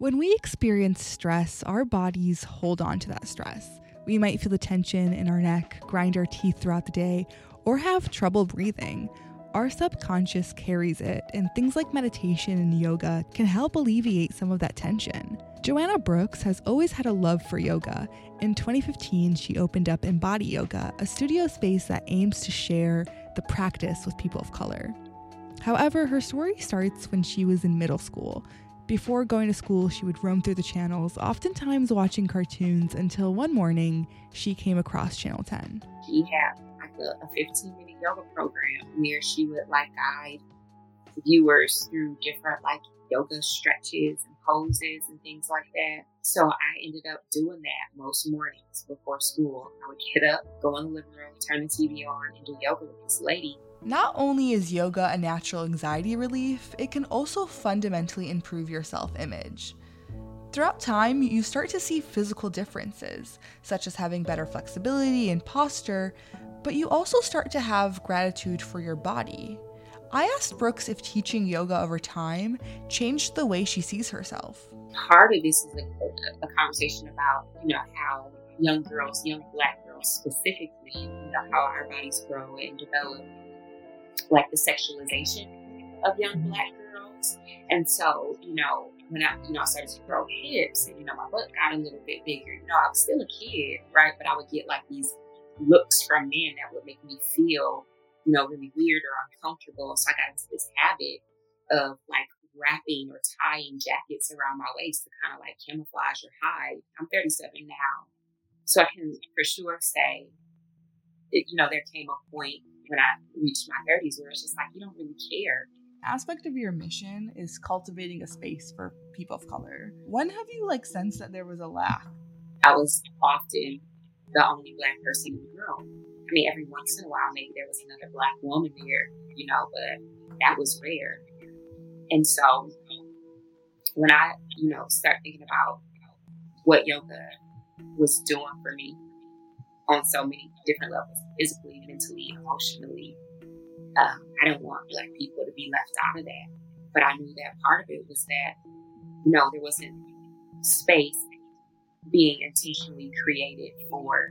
When we experience stress, our bodies hold on to that stress. We might feel the tension in our neck, grind our teeth throughout the day, or have trouble breathing. Our subconscious carries it, and things like meditation and yoga can help alleviate some of that tension. Joanna Brooks has always had a love for yoga. In 2015, she opened up Embody Yoga, a studio space that aims to share the practice with people of color. However, her story starts when she was in middle school. Before going to school, she would roam through the channels, oftentimes watching cartoons, until one morning she came across Channel 10. She had like a, a 15 minute yoga program where she would like guide viewers through different like yoga stretches and poses and things like that. So I ended up doing that most mornings before school. I would get up, go in the living room, turn the TV on, and do yoga with this lady not only is yoga a natural anxiety relief, it can also fundamentally improve your self image. Throughout time, you start to see physical differences, such as having better flexibility and posture, but you also start to have gratitude for your body. I asked Brooks if teaching yoga over time changed the way she sees herself. Part of this is a, a conversation about, you know, how young girls, young black girls specifically, you know, how our bodies grow and develop like the sexualization of young mm-hmm. black girls. And so, you know, when I, you know, I started to grow hips and, you know, my butt got a little bit bigger, you know, I was still a kid, right? But I would get like these looks from men that would make me feel, you know, really weird or uncomfortable. So I got into this habit of like wrapping or tying jackets around my waist to kind of like camouflage or hide. I'm 37 now. So I can for sure say, it, you know, there came a point when I reached my 30s where it's just like, you don't really care. Aspect of your mission is cultivating a space for people of color. When have you like sensed that there was a lack? I was often the only black person in the room. I mean, every once in a while, maybe there was another black woman there, you know, but that was rare. And so when I, you know, start thinking about what yoga was doing for me on so many different levels physically, mentally, emotionally. Um, I didn't want Black people to be left out of that. But I knew that part of it was that, no, there wasn't space being intentionally created for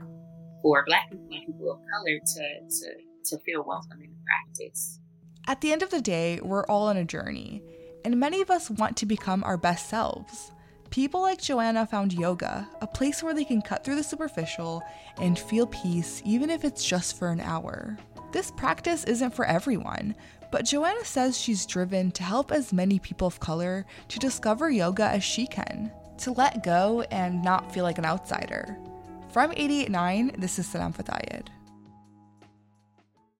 for Black people and people of color to, to, to feel welcome in the practice. At the end of the day, we're all on a journey, and many of us want to become our best selves. People like Joanna found yoga, a place where they can cut through the superficial and feel peace, even if it's just for an hour. This practice isn't for everyone, but Joanna says she's driven to help as many people of color to discover yoga as she can, to let go and not feel like an outsider. From 889, this is Salam Fathayed.